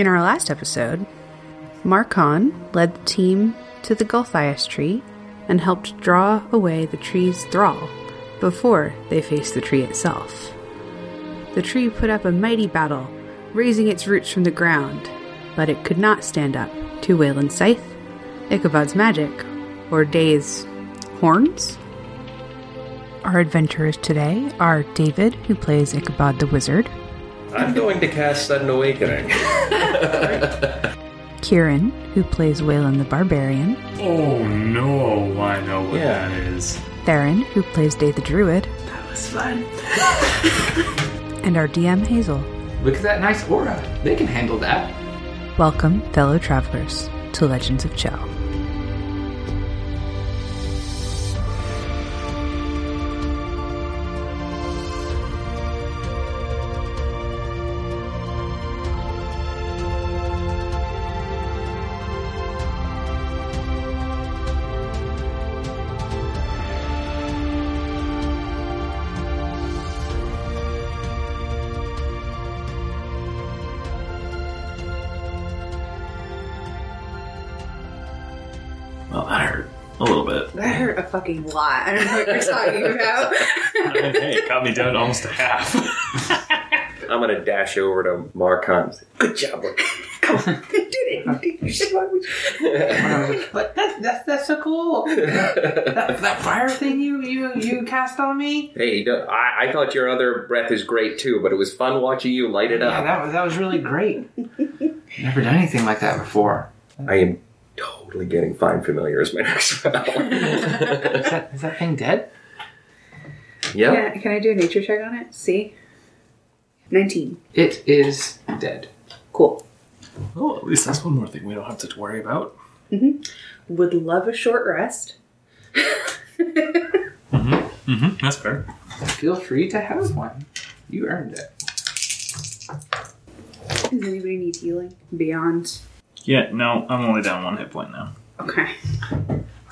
In our last episode, Marcon led the team to the Gulthias tree and helped draw away the tree's thrall before they faced the tree itself. The tree put up a mighty battle, raising its roots from the ground, but it could not stand up to Waylon's scythe, Ichabod's magic, or Day's horns. Our adventurers today are David, who plays Ichabod the Wizard, I'm going to cast Sudden Awakening. Kieran, who plays Waylon the Barbarian, Oh no, I know what Yeah. that is. Theron, who plays Day the Druid, That was fun. and our DM Hazel. Look at that nice aura. They can handle that. Welcome, fellow travelers, to Legends of Chell. A fucking lot. I don't know what you're talking about. hey, it got me down to almost a half. I'm going to dash over to Marcon. and say, Good job. Marcon." Come on, you did it. You did it. But that's that's that's so cool. that, that fire thing you you you cast on me. hey, I, I thought your other breath is great too, but it was fun watching you light it Yeah, up. that was that was really great. Never done anything like that before. I am totally getting find familiar as my next spell. Is that is that thing dead? yeah. Yeah, can I do a nature check on it? See? 19. It is dead. Cool. oh, at least that's one more thing we don't have to worry about. Would love a short rest. Mm-hmm. That's fair. Feel free to have one. You earned it. Does anybody need healing beyond? Yeah, no, I'm only down one hit point now. Okay.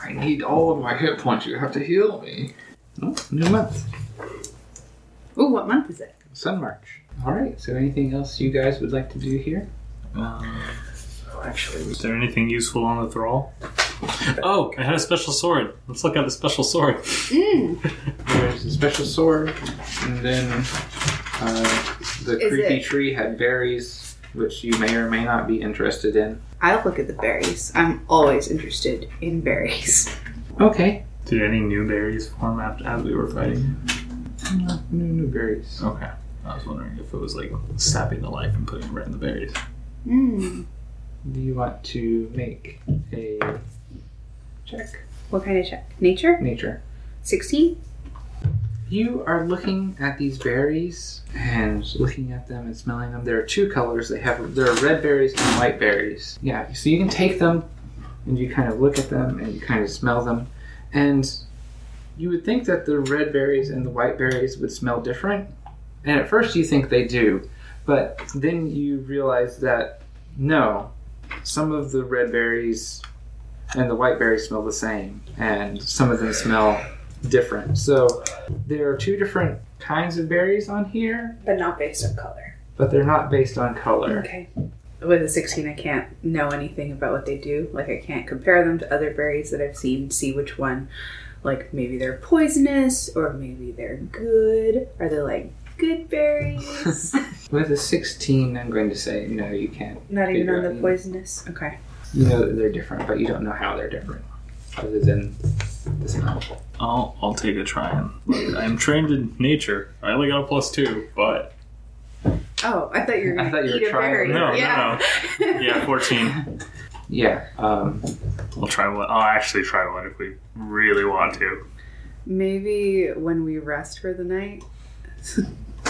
I need all of my hit points. You have to heal me. Oh, new month. Ooh, what month is it? Sun March. All right. So, anything else you guys would like to do here? Um, Oh, actually, we is there anything useful on the thrall? Oh, I had a special sword. Let's look at the special sword. There's a special sword, and then uh, the Is creepy it- tree had berries, which you may or may not be interested in. I'll look at the berries. I'm always interested in berries. Okay. Did any new berries form after as we were fighting? No, new, new berries. Okay. I was wondering if it was like sapping the life and putting it right in the berries. Mm. Do you want to make a check? What kind of check? Nature? Nature. 16? You are looking at these berries and looking at them and smelling them. There are two colors. They have there are red berries and white berries. Yeah, so you can take them and you kind of look at them and you kind of smell them. And you would think that the red berries and the white berries would smell different. And at first you think they do, but then you realize that no, some of the red berries and the white berries smell the same, and some of them smell different. So there are two different kinds of berries on here, But not based on color. but they're not based on color. Okay. With a 16, I can't know anything about what they do. Like, I can't compare them to other berries that I've seen, see which one, like, maybe they're poisonous or maybe they're good. Are they, like, good berries? With a 16, I'm going to say no, you can't. Not even on the poisonous? Okay. You know that they're different, but you don't know how they're different, other than the smell. I'll I'll take a try and look. I'm trained in nature. I only got a plus two, but Oh, I thought you were I going thought to you were eat a trying- berry. no, yeah. no, no. Yeah, fourteen. Yeah. Um, I'll try one. I'll actually try one if we really want to. Maybe when we rest for the night.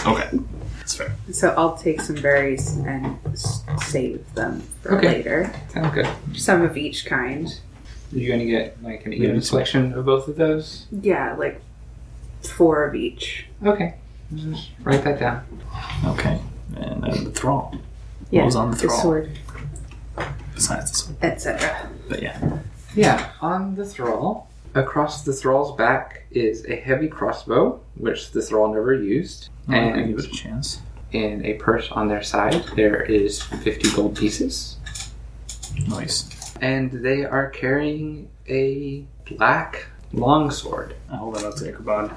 Okay, that's fair. So I'll take some berries and s- save them for Okay. later. sounds good. Some of each kind. Are you going to get like an even selection of both of those? Yeah, like four of each. Okay. Just write that down. Okay, and then the thrall. Yeah, was on the the thrall? sword, Besides the sword, etc. but yeah. Yeah, on the thrall, across the thrall's back is a heavy crossbow, which the thrall never used. I'm gonna And give it a chance. in a purse on their side, there is 50 gold pieces. Nice. And they are carrying a black longsword. I'll hold that up to Ichabod.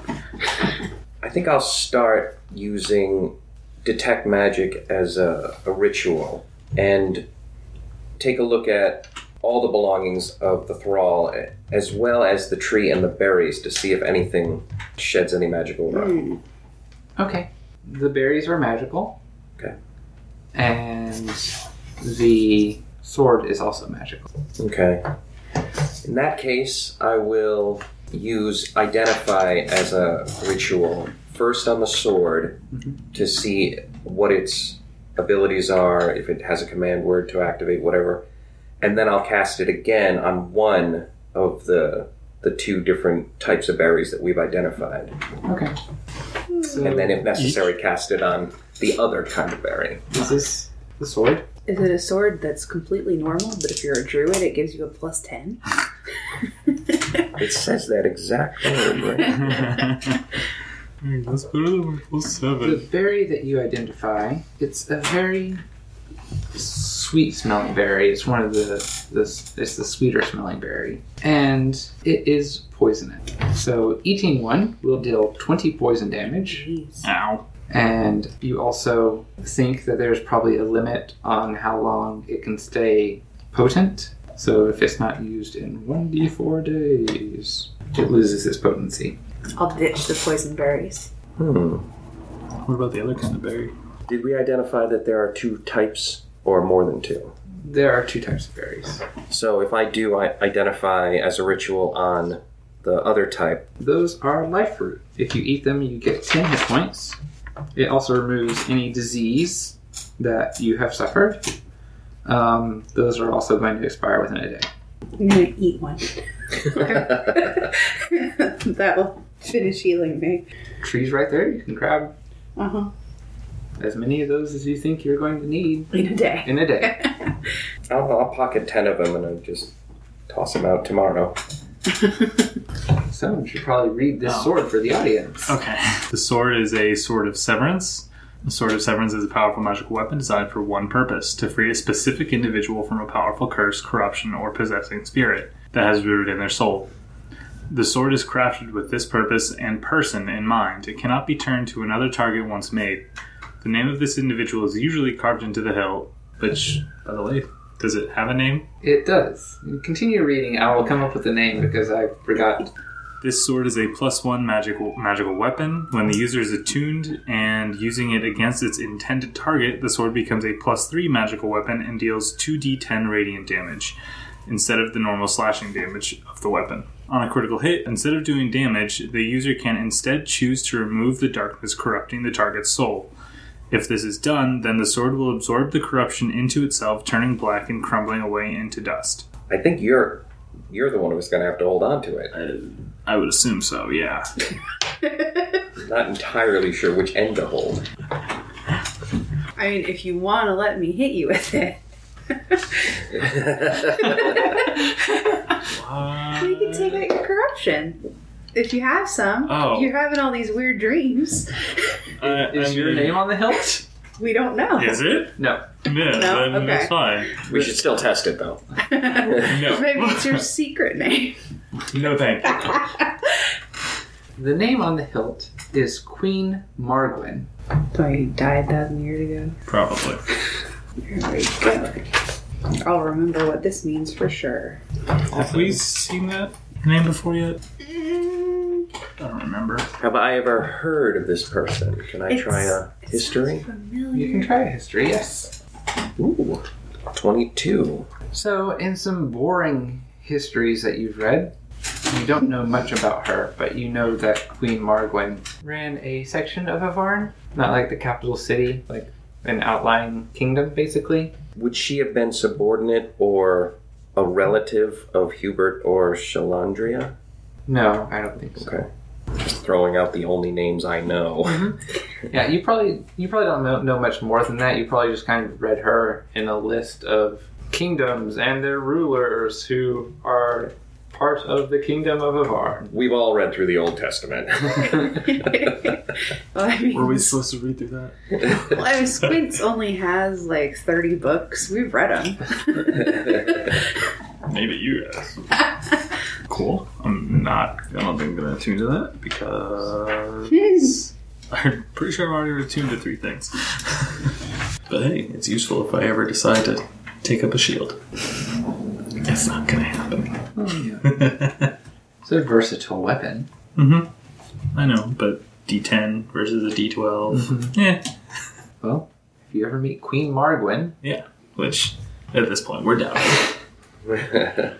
I think I'll start using detect magic as a, a ritual and take a look at all the belongings of the thrall as well as the tree and the berries to see if anything sheds any magical aura. Okay. The berries are magical. Okay. And the sword is also magical. Okay. In that case, I will use identify as a ritual first on the sword mm-hmm. to see what its abilities are, if it has a command word to activate, whatever, and then I'll cast it again on one of the the two different types of berries that we've identified, Okay. So and then, if necessary, cast it on the other kind of berry. is this the sword? Is it a sword that's completely normal, but if you're a druid, it gives you a plus 10? It says that exact word, right? That's better than my plus The berry that you identify, it's a very sweet smelling berry. It's one of the, the it's the sweeter smelling berry, and it is poisonous. So eating one will deal twenty poison damage. Jeez. Ow. And you also think that there's probably a limit on how long it can stay potent. So if it's not used in 1d4 days, it loses its potency. I'll ditch the poison berries. Hmm. What about the other kind of berry? Did we identify that there are two types or more than two? There are two types of berries. So if I do I identify as a ritual on the other type, Those are life fruit. If you eat them, you get 10 hit points. It also removes any disease that you have suffered. Um, those are also going to expire within a day. I'm gonna eat one. that will finish healing me. Trees right there. You can grab Uh huh. as many of those as you think you're going to need In a day. in a day. I'll, I'll pocket ten of them and I'll just toss them out tomorrow. Someone should probably read this Oh. sword for the audience. Okay. The sword is a sword of severance. The sword of severance is a powerful magical weapon designed for one purpose to free a specific individual from a powerful curse, corruption, or possessing spirit that has rooted in their soul. The sword is crafted with this purpose and person in mind. It cannot be turned to another target once made. The name of this individual is usually carved into the hilt, which, by the way, does it have a name? It does. Continue reading. I will come up with the name because I forgot. This sword is a plus one magical magical weapon. When the user is attuned and using it against its intended target, the sword becomes a plus three magical weapon and deals 2d10 radiant damage instead of the normal slashing damage of the weapon. On a critical hit, instead of doing damage, the user can instead choose to remove the darkness corrupting the target's soul. If this is done, then the sword will absorb the corruption into itself, turning black and crumbling away into dust. I think you're you're the one who's going to have to hold on to it. I would assume so, yeah. Not entirely sure which end to hold. I mean, if you want to let me hit you with it, we can take out your corruption. If you have some, Oh. you're having all these weird dreams. Uh, Is I your mean- name on the hilt? We don't know. Is it? No. Yeah, No? then Okay. that's fine. we should still test it though. No. Maybe it's your secret name. No, thank you. The name on the hilt is Queen Margwin. So he died a thousand years ago. Probably. There we go. I'll remember what this means for sure. Have we seen that name before yet? I don't remember. Have I ever heard of this person? Can I try a It's- history? familiar. You can try a history, yes. Ooh, twenty-two. So, in some boring histories that you've read, you don't know much about her, but you know that Queen Margwin ran a section of Avarn, not like the capital city, like an outlying kingdom, basically. Would she have been subordinate or a relative of Hubert or Shalandria? No, I don't think so. Okay. Just throwing out the only names I know. Mm-hmm. Yeah, you probably you probably don't know, know much more than that. You probably just kind of read her in a list of kingdoms and their rulers who are part of the kingdom of Avar. We've all read through the Old Testament. well, I mean, Were we supposed to read through that? well, I mean, Squints only has like 30 books. We've read them. Maybe you guys. cool. I'm not. I don't think I'm gonna attune to that because I'm pretty sure I'm already attuned to three things. but hey, it's useful if I ever decide to take up a shield. It's not gonna happen. It's a versatile weapon. mm-hmm. I know, but D10 versus a D12. Yeah, Well, if you ever meet Queen Margwin, yeah. Which at this point we're down.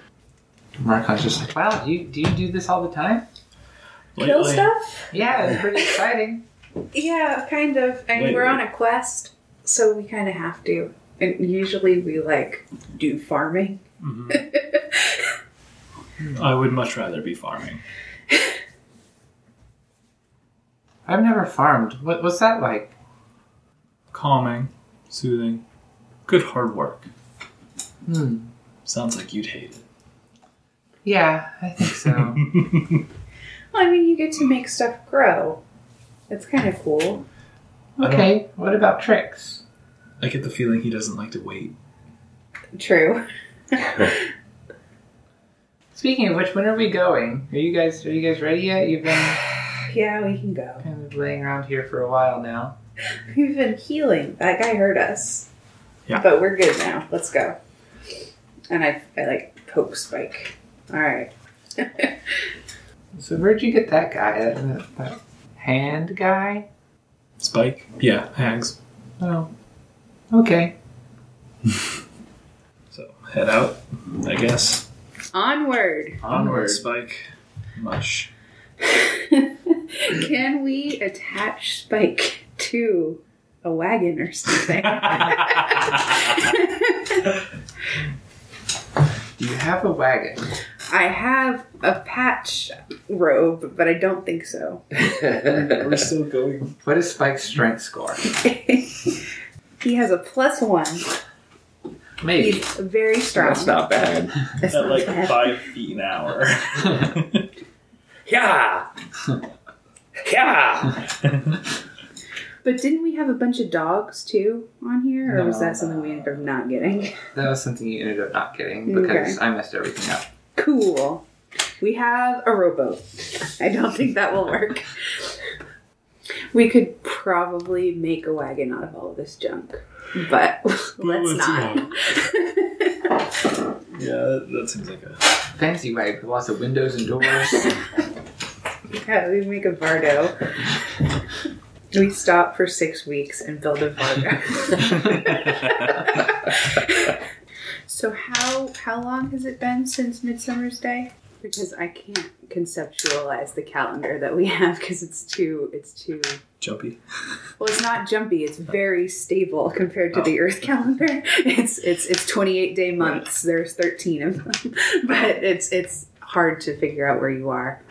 Marcon's just like, wow, do you, do you do this all the time? Kill Lately- stuff? Yeah, it's pretty exciting. Yeah, kind of. I mean, Wait, we're on a quest, so we kind of have to. And usually we like do farming. Mhm. I would much rather be farming. I've never farmed. What, what's that like? Calming, soothing, good hard work. Hmm. Sounds like you'd hate it. Yeah, I think so. Well, I mean, you get to make stuff grow. That's kind of cool. okay, what about tricks? I get the feeling he doesn't like to wait. True. Speaking of which, when are we going? Are you guys are you guys ready yet? You've been Yeah, we can go. kind of laying around here for a while now. We've been healing. That guy hurt us. Yeah. But we're good now. Let's go. And I, I like poke Spike. All right. So where'd you get that guy? That, that hand guy? Spike? Yeah, hags. Oh, okay. So head out, I guess. Onward. Onward. Spike. Mush. Can we attach Spike to a wagon or something? Do you have a wagon? I have a patch robe, but I don't think so. We're still going. What is Spike's strength score? he has a plus one. Maybe. He's very strong. That's not bad. That's At not like bad. five feet an hour. Yeah! Yeah! But didn't we have a bunch of dogs too on here, or was that something we ended up not getting? That was something you ended up not getting because I messed everything up. Cool. We have a rowboat. I don't think that will work. We could probably make a wagon out of all of this junk, but let's let's not. yeah, that, that seems like a. Fancy wagon with lots of windows and doors. yeah, we make a Vardo. We stop for six weeks and build a Vardo. so how how long has it been since Midsummer's Day? Because I can't conceptualize the calendar that we have because it's too it's too Jumpy. well it's not jumpy it's very stable compared to the Earth calendar it's it's it's 28 day months there's 13 of them but it's it's hard to figure out where you are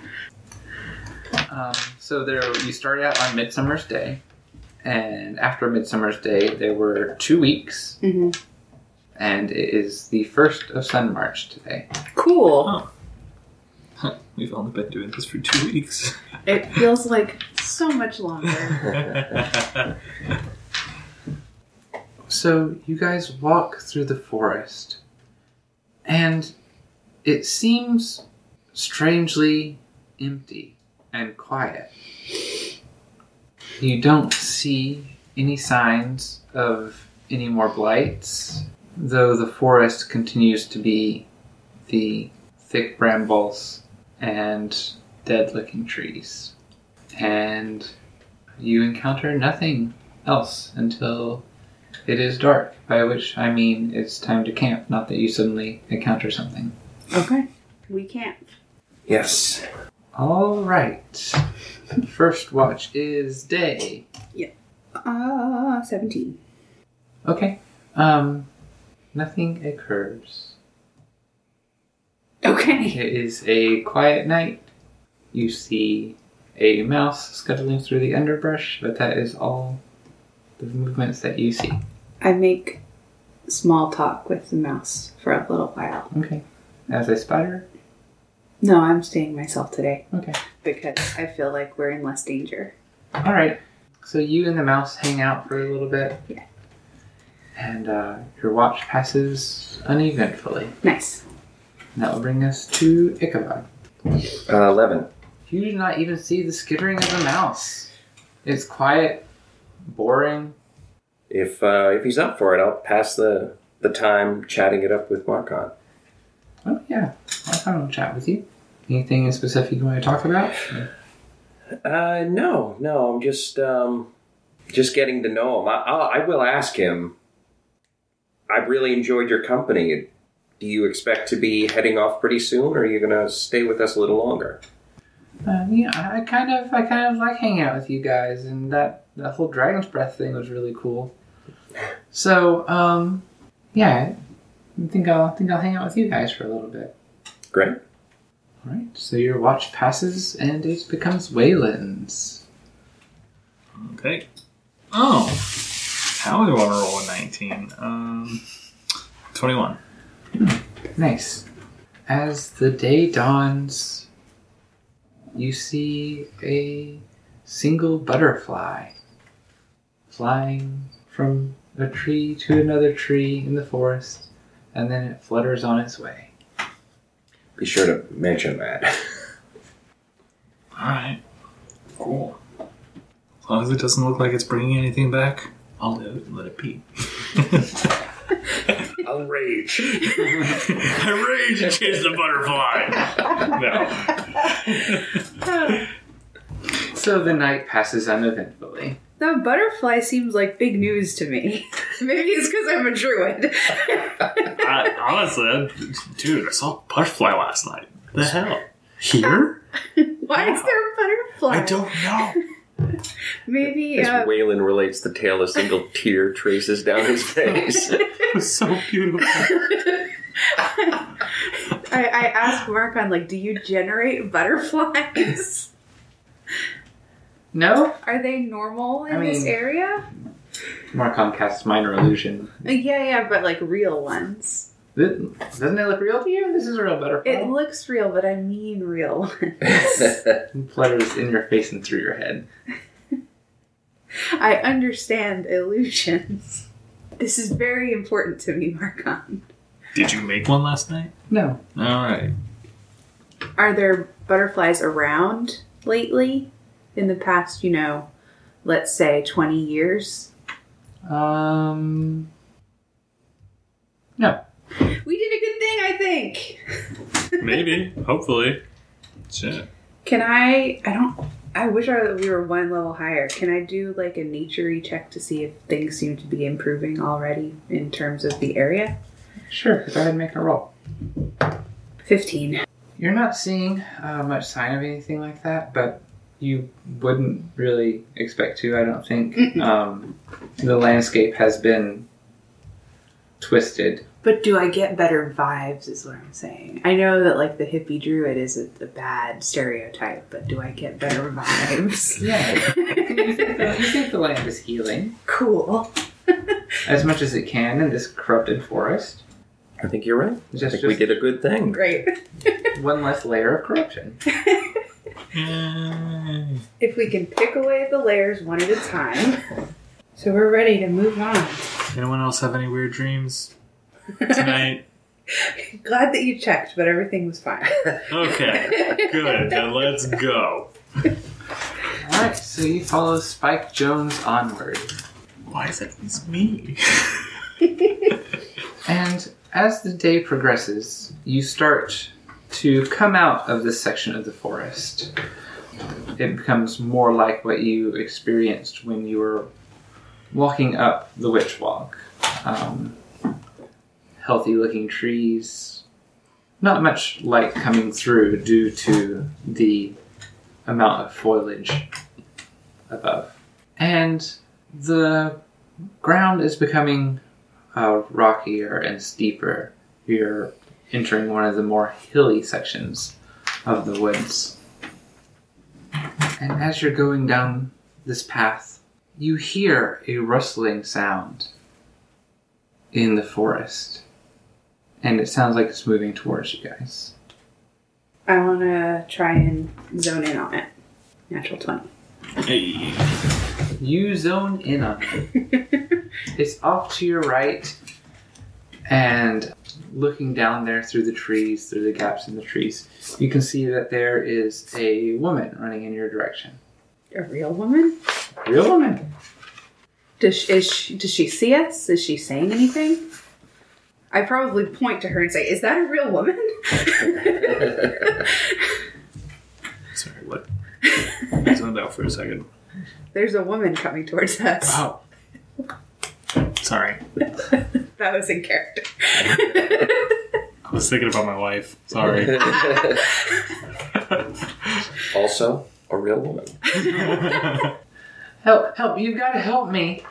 Um, so there, you started out on Midsummer's Day, and after Midsummer's Day, there were two weeks, mm-hmm. and it is the first of Sun March today. cool We've only been doing this for two weeks. it feels like so much longer So you guys walk through the forest, and it seems strangely empty and quiet. You don't see any signs of any more blights, though the forest continues to be the thick brambles and dead looking trees. And you encounter nothing else until it is dark, by which I mean it's time to camp, not that you suddenly encounter something. okay we can't Yes. All right. First watch is day. uh 17 Okay. Um, nothing occurs. okay It is a quiet night. You see a mouse scuttling through the underbrush, but that is all the movements that you see. i make small talk with the mouse for a little while Okay. As a spider, No, I'm staying myself today Okay. because I feel like we're in less danger. All right. So you and the mouse hang out for a little bit. Yeah. And uh, your watch passes uneventfully. Nice. And that will bring us to Ichabod. Uh, Eleven. You do not even see the skittering of the mouse. It's quiet, boring. If uh, if he's up for it, I'll pass the the time chatting it up with Marcon. Oh yeah, I'll chat with you. Anything in specific you want to talk about? Uh, no, no. I'm just um, just getting to know him. I, I'll, I will ask him. I've really enjoyed your company. Do you expect to be heading off pretty soon, or are you going to stay with us a little longer? Uh, yeah, I I kind of, I kind of like hanging out with you guys, and that that whole Dragon's Breath thing was really cool. So, um, yeah, I think I'll, I think I'll hang out with you guys for a little bit. Great. All right. So your watch passes, and it becomes Waylon's. Okay. Oh. How do I want to roll a 19? Um, 21. Nice. As the day dawns, you see a single butterfly flying from a tree to another tree in the forest, and then it flutters on its way. Be sure to mention that. Alright. Cool. As long as it doesn't look like it's bringing anything back, I'll let it, let it be. I'll rage. I rage and chase the butterfly! No. So the night passes uneventfully. The butterfly seems like big news to me. Maybe it's because I'm a druid. I, honestly, I- dude, I saw a butterfly last night. The hell? Here? Why is there a butterfly? I don't know. Maybe As uh, Waylon relates the tale, a single tear traces down his face. It was so beautiful. I, I asked Marcon, like, do you generate butterflies? No? Are they normal in I this mean- area? Marcon casts minor illusion. Yeah, yeah, but like real ones. Th- Doesn't it look real to you? This is a real butterfly. It looks real, but I mean real ones. It flutters in your face and through your head. I understand illusions. This is very important to me, Marcon. Did you make one last night? No. Alright. Are there butterflies around lately? In the past, you know, let's say 20 years? Um. No. We did a good thing, I think. Maybe. Hopefully. Shit. Can I? I don't. I wish I, we were one level higher. Can I do like a naturey check to see if things seem to be improving already in terms of the area? Sure. Go ahead and make a roll. 15. You're not seeing uh, much sign of anything like that, but you wouldn't really expect to, I don't think. Um, the landscape has been twisted. But do I get better vibes, is what I'm saying. I know that like the hippie druid is a, a bad stereotype, but do I get better vibes? Yeah. you, think, the, you think the land is healing cool. as much as it can in this corrupted forest. I think you're right. I Just, think we did a good thing. Great. one less layer of corruption. Yay. If we can pick away the layers one at a time. So we're ready to move on. Anyone else have any weird dreams tonight? Glad that you checked, but everything was fine. Okay. Good. Then let's go. Alright, so you follow Spike Jones onward. Why is it it's me? And as the day progresses, you start to come out of this section of the forest. It becomes more like what you experienced when you were walking up the Witch Walk. Um, healthy looking trees, not much light coming through due to the amount of foliage above. And the ground is becoming uh, rockier and steeper. You're entering one of the more hilly sections of the woods. And as you're going down this path, you hear a rustling sound in the forest. And it sounds like it's moving towards you guys. I want to try and zone in on it. Natural 20. Hey. You zone in on it. it's off to your right, and looking down there through the trees, through the gaps in the trees, you can see that there is a woman running in your direction. A real woman? Real woman. Does she, is she, does she see us? Is she saying anything? I probably point to her and say, "Is that a real woman?" Sorry, what? I zoned out for a second. There's a woman coming towards us. Oh. Sorry. That was in character. I was thinking about my wife. Sorry. also, a real woman. Help! Help! You've got to help me.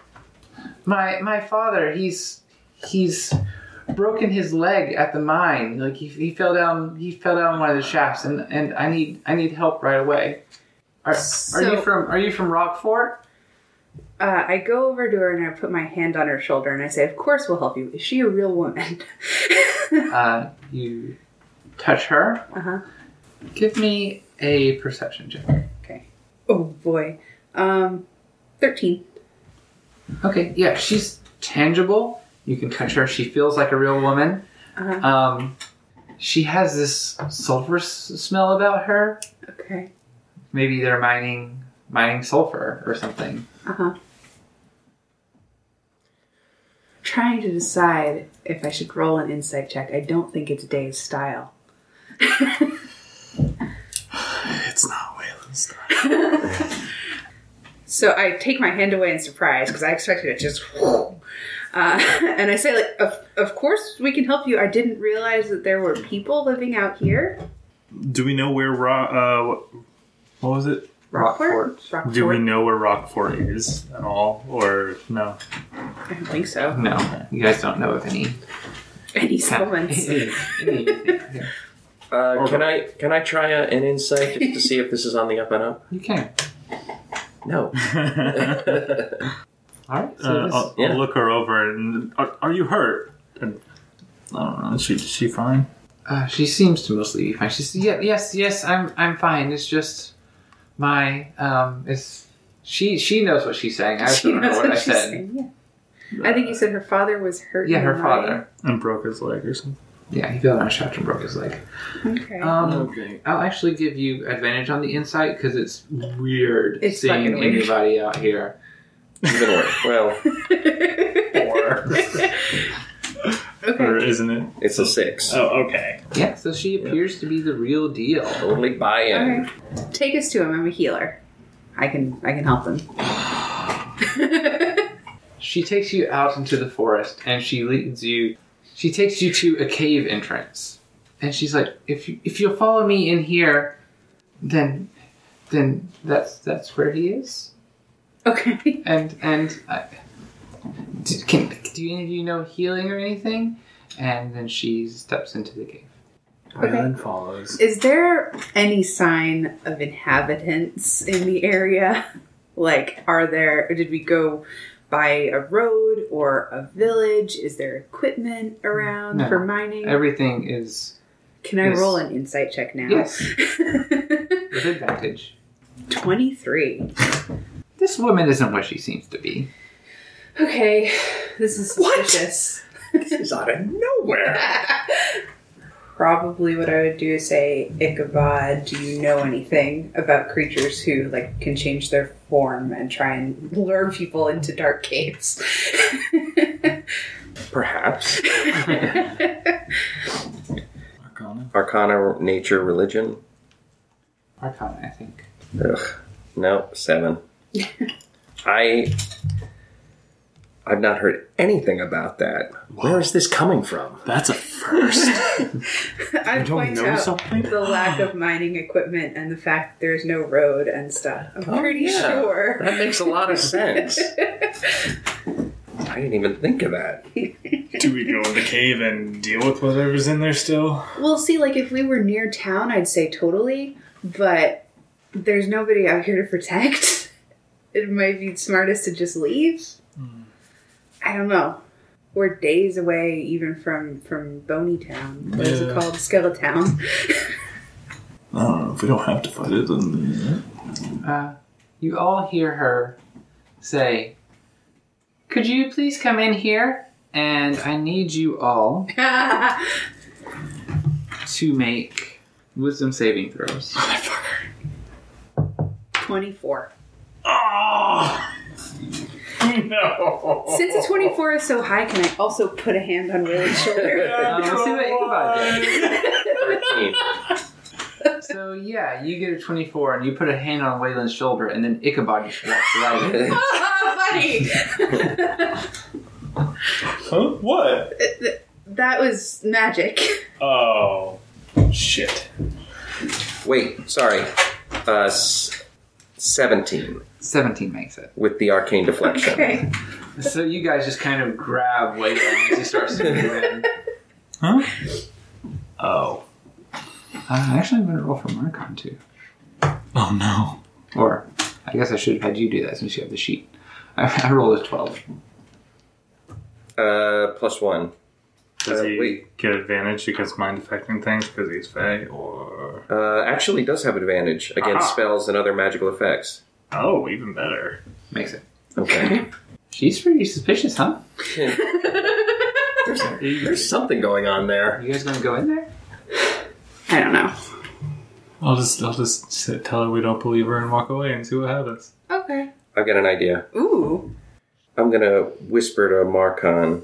My my father, he's he's broken his leg at the mine. Like he, he fell down he fell down one of the shafts, and and I need I need help right away. Are, are you from Are you from Rockfort? Uh, I go over to her and I put my hand on her shoulder and I say, "Of course, we'll help you. Is she a real woman?" Uh, you touch her. uh huh. Give me a perception check. Okay. Oh boy. Um, thirteen. Okay, yeah, she's tangible. You can touch her. She feels like a real woman. Uh-huh. Um, she has this sulfur s- smell about her. Okay. Maybe they're mining mining sulfur or something. Uh huh. Trying to decide if I should roll an insight check. I don't think it's Dave's style. it's not Waylon's style. So I take my hand away in surprise because I expected it just. Uh, and I say, like, of, of course we can help you. I didn't realize that there were people living out here. Do we know where Ro- uh, what, what was it? Rockfort. Rockfort? Do we know where Rockfort is at all, or no? I don't think so. No, you guys don't know of any. Any settlements. any- any- Uh, can I can I try a, an insight just to see if this is on the up and up? you can. No. All right. So Uh, this, I'll, yeah. I'll look her over and are, are you hurt? And I don't know. Is she is she fine? uh, she seems to mostly be fine. She's yeah, yes, yes. I'm I'm fine. It's just my um. It's she she knows what she's saying. I just She don't know what, what I said. saying. Yeah. I think you said her father was hurt. Yeah, her the father. And broke his leg or something. Yeah, he fell down a shaft and broke his leg. Okay. Um, Okay. I'll actually give you advantage on the insight because it's weird It's seeing weird. anybody out here. Even worse. Well, okay. Or isn't it? it's a six. Oh, okay. Yeah, so she appears to be the real deal. Totally buy in. Okay. Take us to him. I'm a healer. I can I can help him. She takes you out into the forest and she leads you. She takes you to a cave entrance, and she's like, "If you if you'll follow me in here, then then that's that's where he is." okay. And and I, do, can do any of you know healing or anything? And then she steps into the cave. Island follows. Is there any sign of inhabitants in the area? Like, are there? Did we go by a road or a village? Is there equipment around No. for mining? Everything is Can I yes. roll an insight check now? Yes. with advantage. Twenty-three. This woman isn't what she seems to be. Okay, this is What? suspicious. This is out of nowhere. Probably what I would do is say, Ichabod, do you know anything about creatures who like can change their form and try and lure people into dark caves? Perhaps. Arcana. Arcana, nature, religion. Arcana, I think. Ugh. No, seven. I. I've not heard anything about that. Where is this coming from? That's a first. I You don't point know out something? the lack of mining equipment and the fact that there's no road and stuff. I'm Oh, pretty yeah. sure. That makes a lot of sense. I didn't even think of that. Do we go in the cave and deal with whatever's in there still? Well, see, like if we were near town, I'd say totally, but there's nobody out here to protect. It might be smartest to just leave. I don't know. We're days away even from from Boney Town. What is it Yeah. called? Skelletown. I don't know if we don't have to fight it. Then Uh, you all hear her say, Could you please come in here? And I need you all to make wisdom saving throws. 24. Oh! No! Since a 24 is so high, can I also put a hand on Willie's shoulder? Uh, let's see what Ichabod did. 13. So, yeah, you get a 24 and you put a hand on Waylon's shoulder, and then Ichabod just walks right in. Funny! huh? What? that was magic. Oh. Shit. Wait, sorry. Uh, s- 17 17 makes it. with the arcane deflection. Okay. So, you guys just kind of grab Waylon as he starts to move in. Huh? Oh. Uh, actually, I'm going to roll for Marcon, too. Oh no. Or, I guess I should have had you do that since you have the sheet. I, I rolled a 12. Uh, plus one. Does Uh, he wait. get advantage against mind affecting things because he's Fey? Or. Uh, actually does have advantage against Aha. spells and other magical effects. Oh, even better. Makes it. Okay. She's pretty suspicious, huh? there's, there's something going on there. You guys gonna go in there? I don't know. I'll just I'll just sit, tell her we don't believe her and walk away and see what happens. Okay. I've got an idea. Ooh. I'm gonna whisper to Marcon,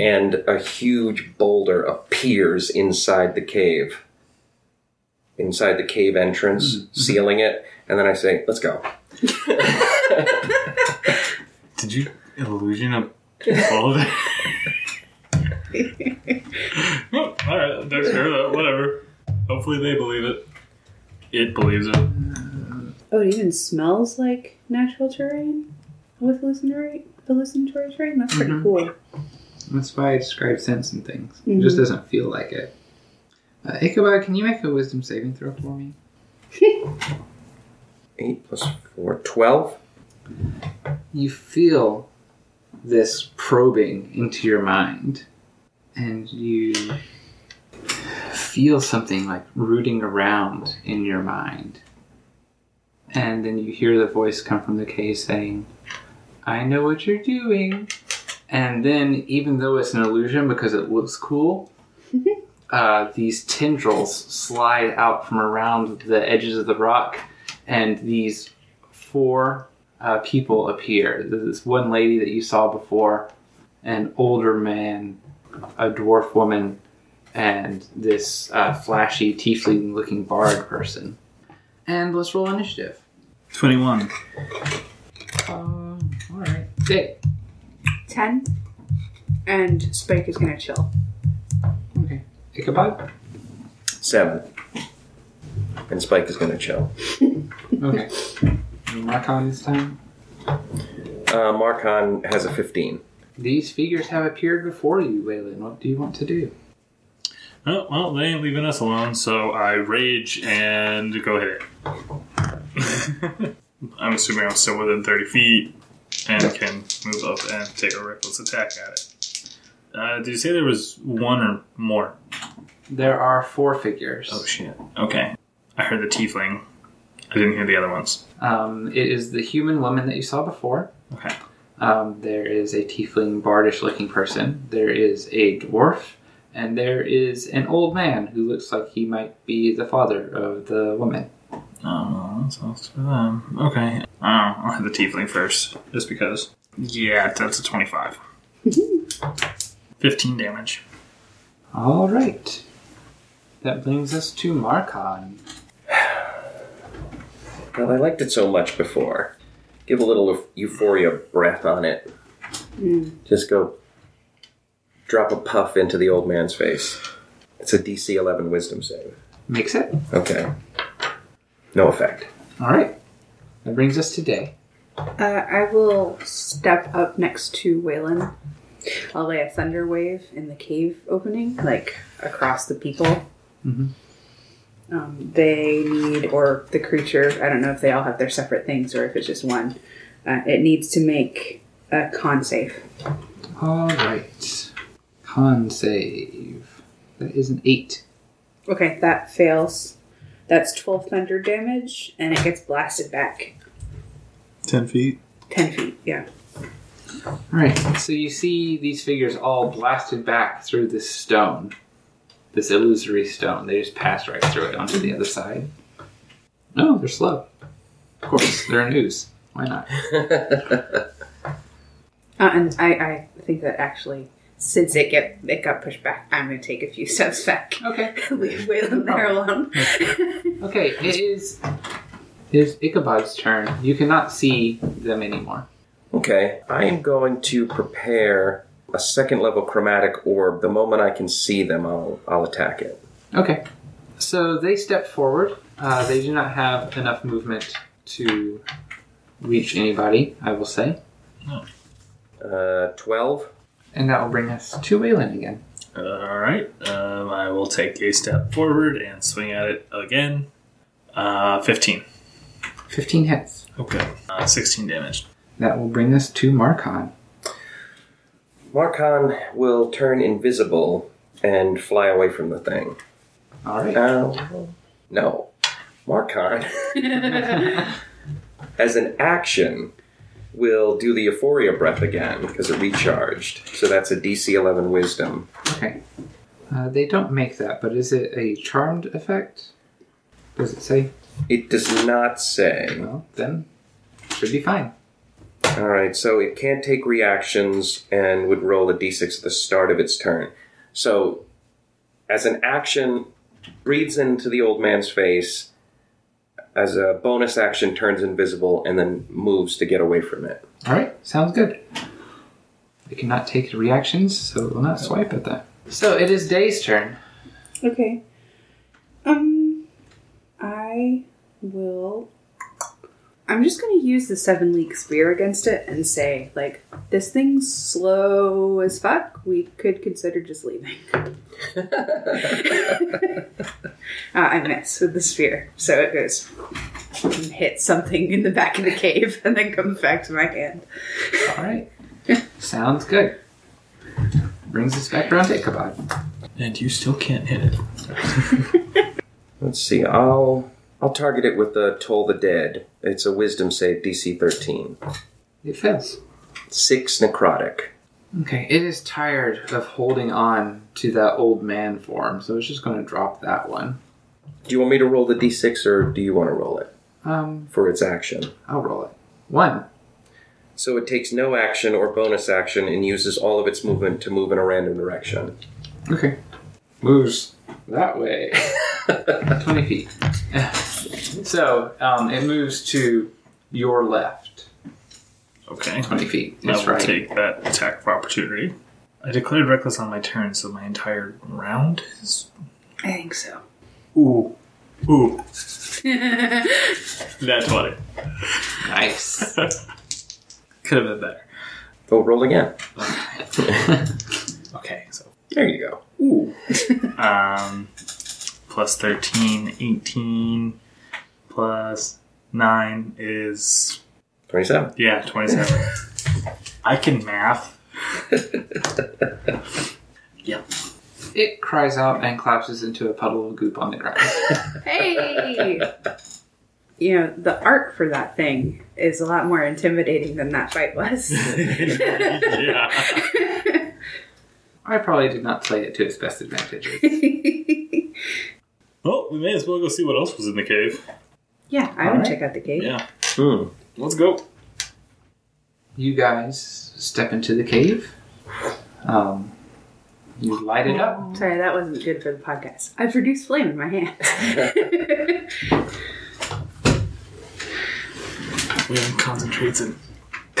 and a huge boulder appears inside the cave. Inside the cave entrance, sealing it, and then I say, "Let's go." Did you illusion a boulder? well, all right, that's fair. though. Whatever. Hopefully they believe it. It believes it. Oh, it even smells like natural terrain with hallucinatory, hallucinatory terrain? That's pretty Mhm. cool. That's why I describe sense and things. It Mhm. just doesn't feel like it. Uh, Ichabod, can you make a wisdom saving throw for me? Eight plus four, twelve. You feel this probing into your mind, and you feel something like rooting around in your mind. And then you hear the voice come from the cave saying, I know what you're doing. And then, even though it's an illusion because it looks cool, uh, these tendrils slide out from around the edges of the rock, and these four uh, people appear. There's this one lady that you saw before, an older man, a dwarf woman, and this uh, flashy, tiefling looking bard person. And let's roll initiative. 21. Um, Alright. Dick. 10. And Spike is going to chill. Okay. Ichabod? Seven. And Spike is gonna chill. Okay. Marcon this time. Uh, Marcon has a fifteen. These figures have appeared before you, Waylon. What do you want to do? Oh, well, they ain't leaving us alone, so I rage and go hit it. I'm assuming I'm still within 30 feet and can move up and take a reckless attack at it. Uh, did you say there was one or more? There are four figures. Oh, shit. Okay. I heard the tiefling. I didn't hear the other ones. Um, it is the human woman that you saw before. Okay. Um, there is a tiefling bardish looking person. There is a dwarf. And there is an old man who looks like he might be the father of the woman. Oh, that's all for them. Okay. Oh, I'll hit the tiefling first, just because. Yeah, that's a 25. Mm-hmm. 15 damage. All right. That brings us to Marcon. Well, I liked it so much before. Give a little euphoria breath on it. Mm. Just go drop a puff into the old man's face. It's a DC 11 wisdom save. Makes it. Okay. No effect. All right. That brings us to Day. Uh, I will step up next to Waylon. I'll lay a thunder wave in the cave opening, like across the people. Mhm. Um, they need, or the creature, I don't know if they all have their separate things or if it's just one. Uh, it needs to make a con save. All right. Con save. That is an eight. Okay, that fails. That's 12 thunder damage, and it gets blasted back 10 feet. 10 feet. Yeah. All right. So you see these figures all blasted back through this stone, this illusory stone. They just pass right through it onto the other side. No, they're slow. Of course, they're an ooze. Why not? Uh, and I, I think that actually, since it get it got pushed back, I'm going to take a few steps back. Okay. Leave Waylon there alone. Okay. It is. It is Ichabod's turn. You cannot see them anymore. Okay, I am going to prepare a second level chromatic orb. The moment I can see them, I'll I'll attack it. Okay. So they step forward. Uh, they do not have enough movement to reach anybody, I will say. Uh, twelve. And that will bring us to Waylon again. All right. Um, I will take a step forward and swing at it again. Uh, 15. 15 hits. Okay. Uh, 16 damage. That will bring us to Marcon. Marcon will turn invisible and fly away from the thing. All right. Oh, no. Marcon, as an action, will do the Euphoria Breath again because it recharged. So that's a DC 11 Wisdom. Okay. Uh, they don't make that, but is it a charmed effect? Does it say? It does not say. Well, then should be fine. Alright, so it can't take reactions and would roll a d6 at the start of its turn. So, as an action, breathes into the old man's face. As a bonus action, turns invisible and then moves to get away from it. All right. Sounds good. They cannot take the reactions, so we'll not swipe at that. So it is Day's turn. Okay. Um, I will. I'm just going to use the seven league spear against it and say, like, this thing's slow as fuck. We could consider just leaving. uh, I miss with the spear, so it goes and hits something in the back of the cave and then comes back to my hand. All right. Sounds good. Brings us back around to Ichabod. And you still can't hit it. Let's see, I'll I'll target it with the Toll the Dead. It's a wisdom save DC 13. It fails. 6 necrotic. Okay, it is tired of holding on to that old man form, so it's just going to drop that one. Do you want me to roll the d6 or do you want to roll it Um, for its action? I'll roll it. One. So it takes no action or bonus action and uses all of its movement to move in a random direction. Okay. Moves that way. 20 feet. so, um, it moves to your left. Okay. 20 feet. I That's will right. take that attack of opportunity. I declared reckless on my turn, so my entire round is. I think so. Ooh. Ooh. That's 20. Nice. Could have been better. Oh, roll again. Okay, so. There you go. Ooh. um, plus 13, 18, plus 9 is. 27. Yeah, 27. I can math. yep. it cries out and collapses into a puddle of goop on the ground. Hey! you know, the art for that thing is a lot more intimidating than that fight was. yeah. I probably did not play it to its best advantage. Well, we may as well go see what else was in the cave. yeah, I would Alright. check out the cave. Yeah. Hmm. Let's go. You guys step into the cave. Um, you light it up. Sorry, that wasn't good for the podcast. I produced flame in my hand. William concentrates and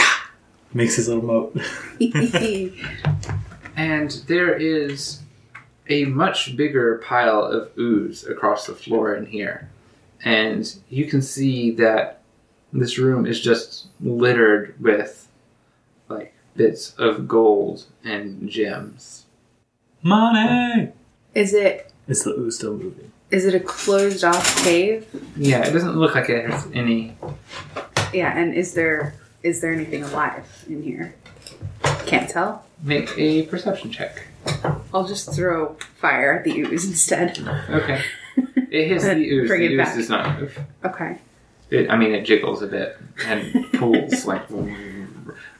makes his little moat. And there is a much bigger pile of ooze across the floor in here. And you can see that this room is just littered with like bits of gold and gems. Money! is it Is the ooze still moving? is it a closed off cave? Yeah, it doesn't look like it has any. Yeah, and is there is there anything alive in here? Can't tell. Make a perception check. I'll just throw fire at the ooze instead. Okay. It hits the ooze. Bring the it ooze back. does not move. Okay. It, I mean, it jiggles a bit and pulls like,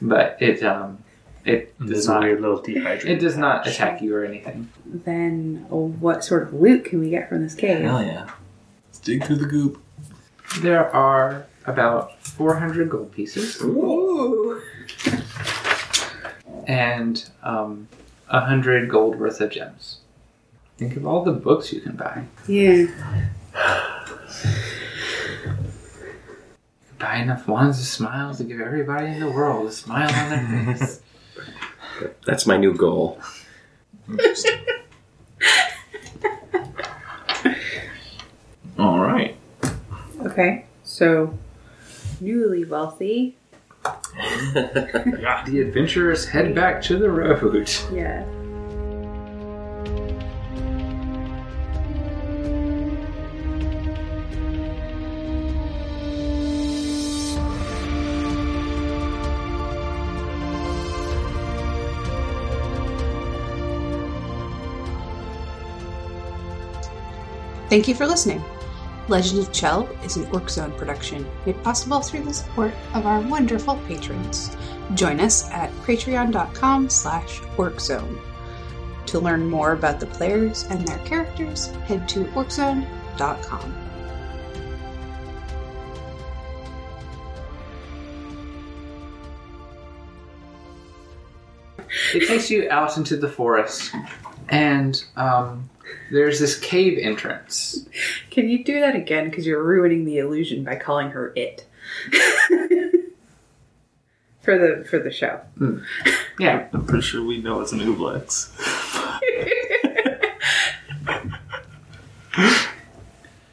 but it um, it There's does a not. weird little dehydrated. It does not attack you or anything. Then, oh, what sort of loot can we get from this cave? Hell yeah. Let's dig through the goop. There are about 400 gold pieces Ooh. And um, 100 gold worth of gems. Think of all the books you can buy. Yeah. Buy enough wands of smiles to give everybody in the world a smile on their face. That's my new goal. All right. Okay. So, newly wealthy. The adventurers head back to the road. Yeah. Thank you for listening. Legend of Chell is an Orc Zone production, made possible through the support of our wonderful patrons. Join us at patreon.com slash orczone. To learn more about the players and their characters, head to orczone.com. It takes you out into the forest, and um, there's this cave entrance. Can you do that again? Because you're ruining the illusion by calling her it. for the for the show. Hmm. Yeah, I'm pretty sure we know it's an ooblex.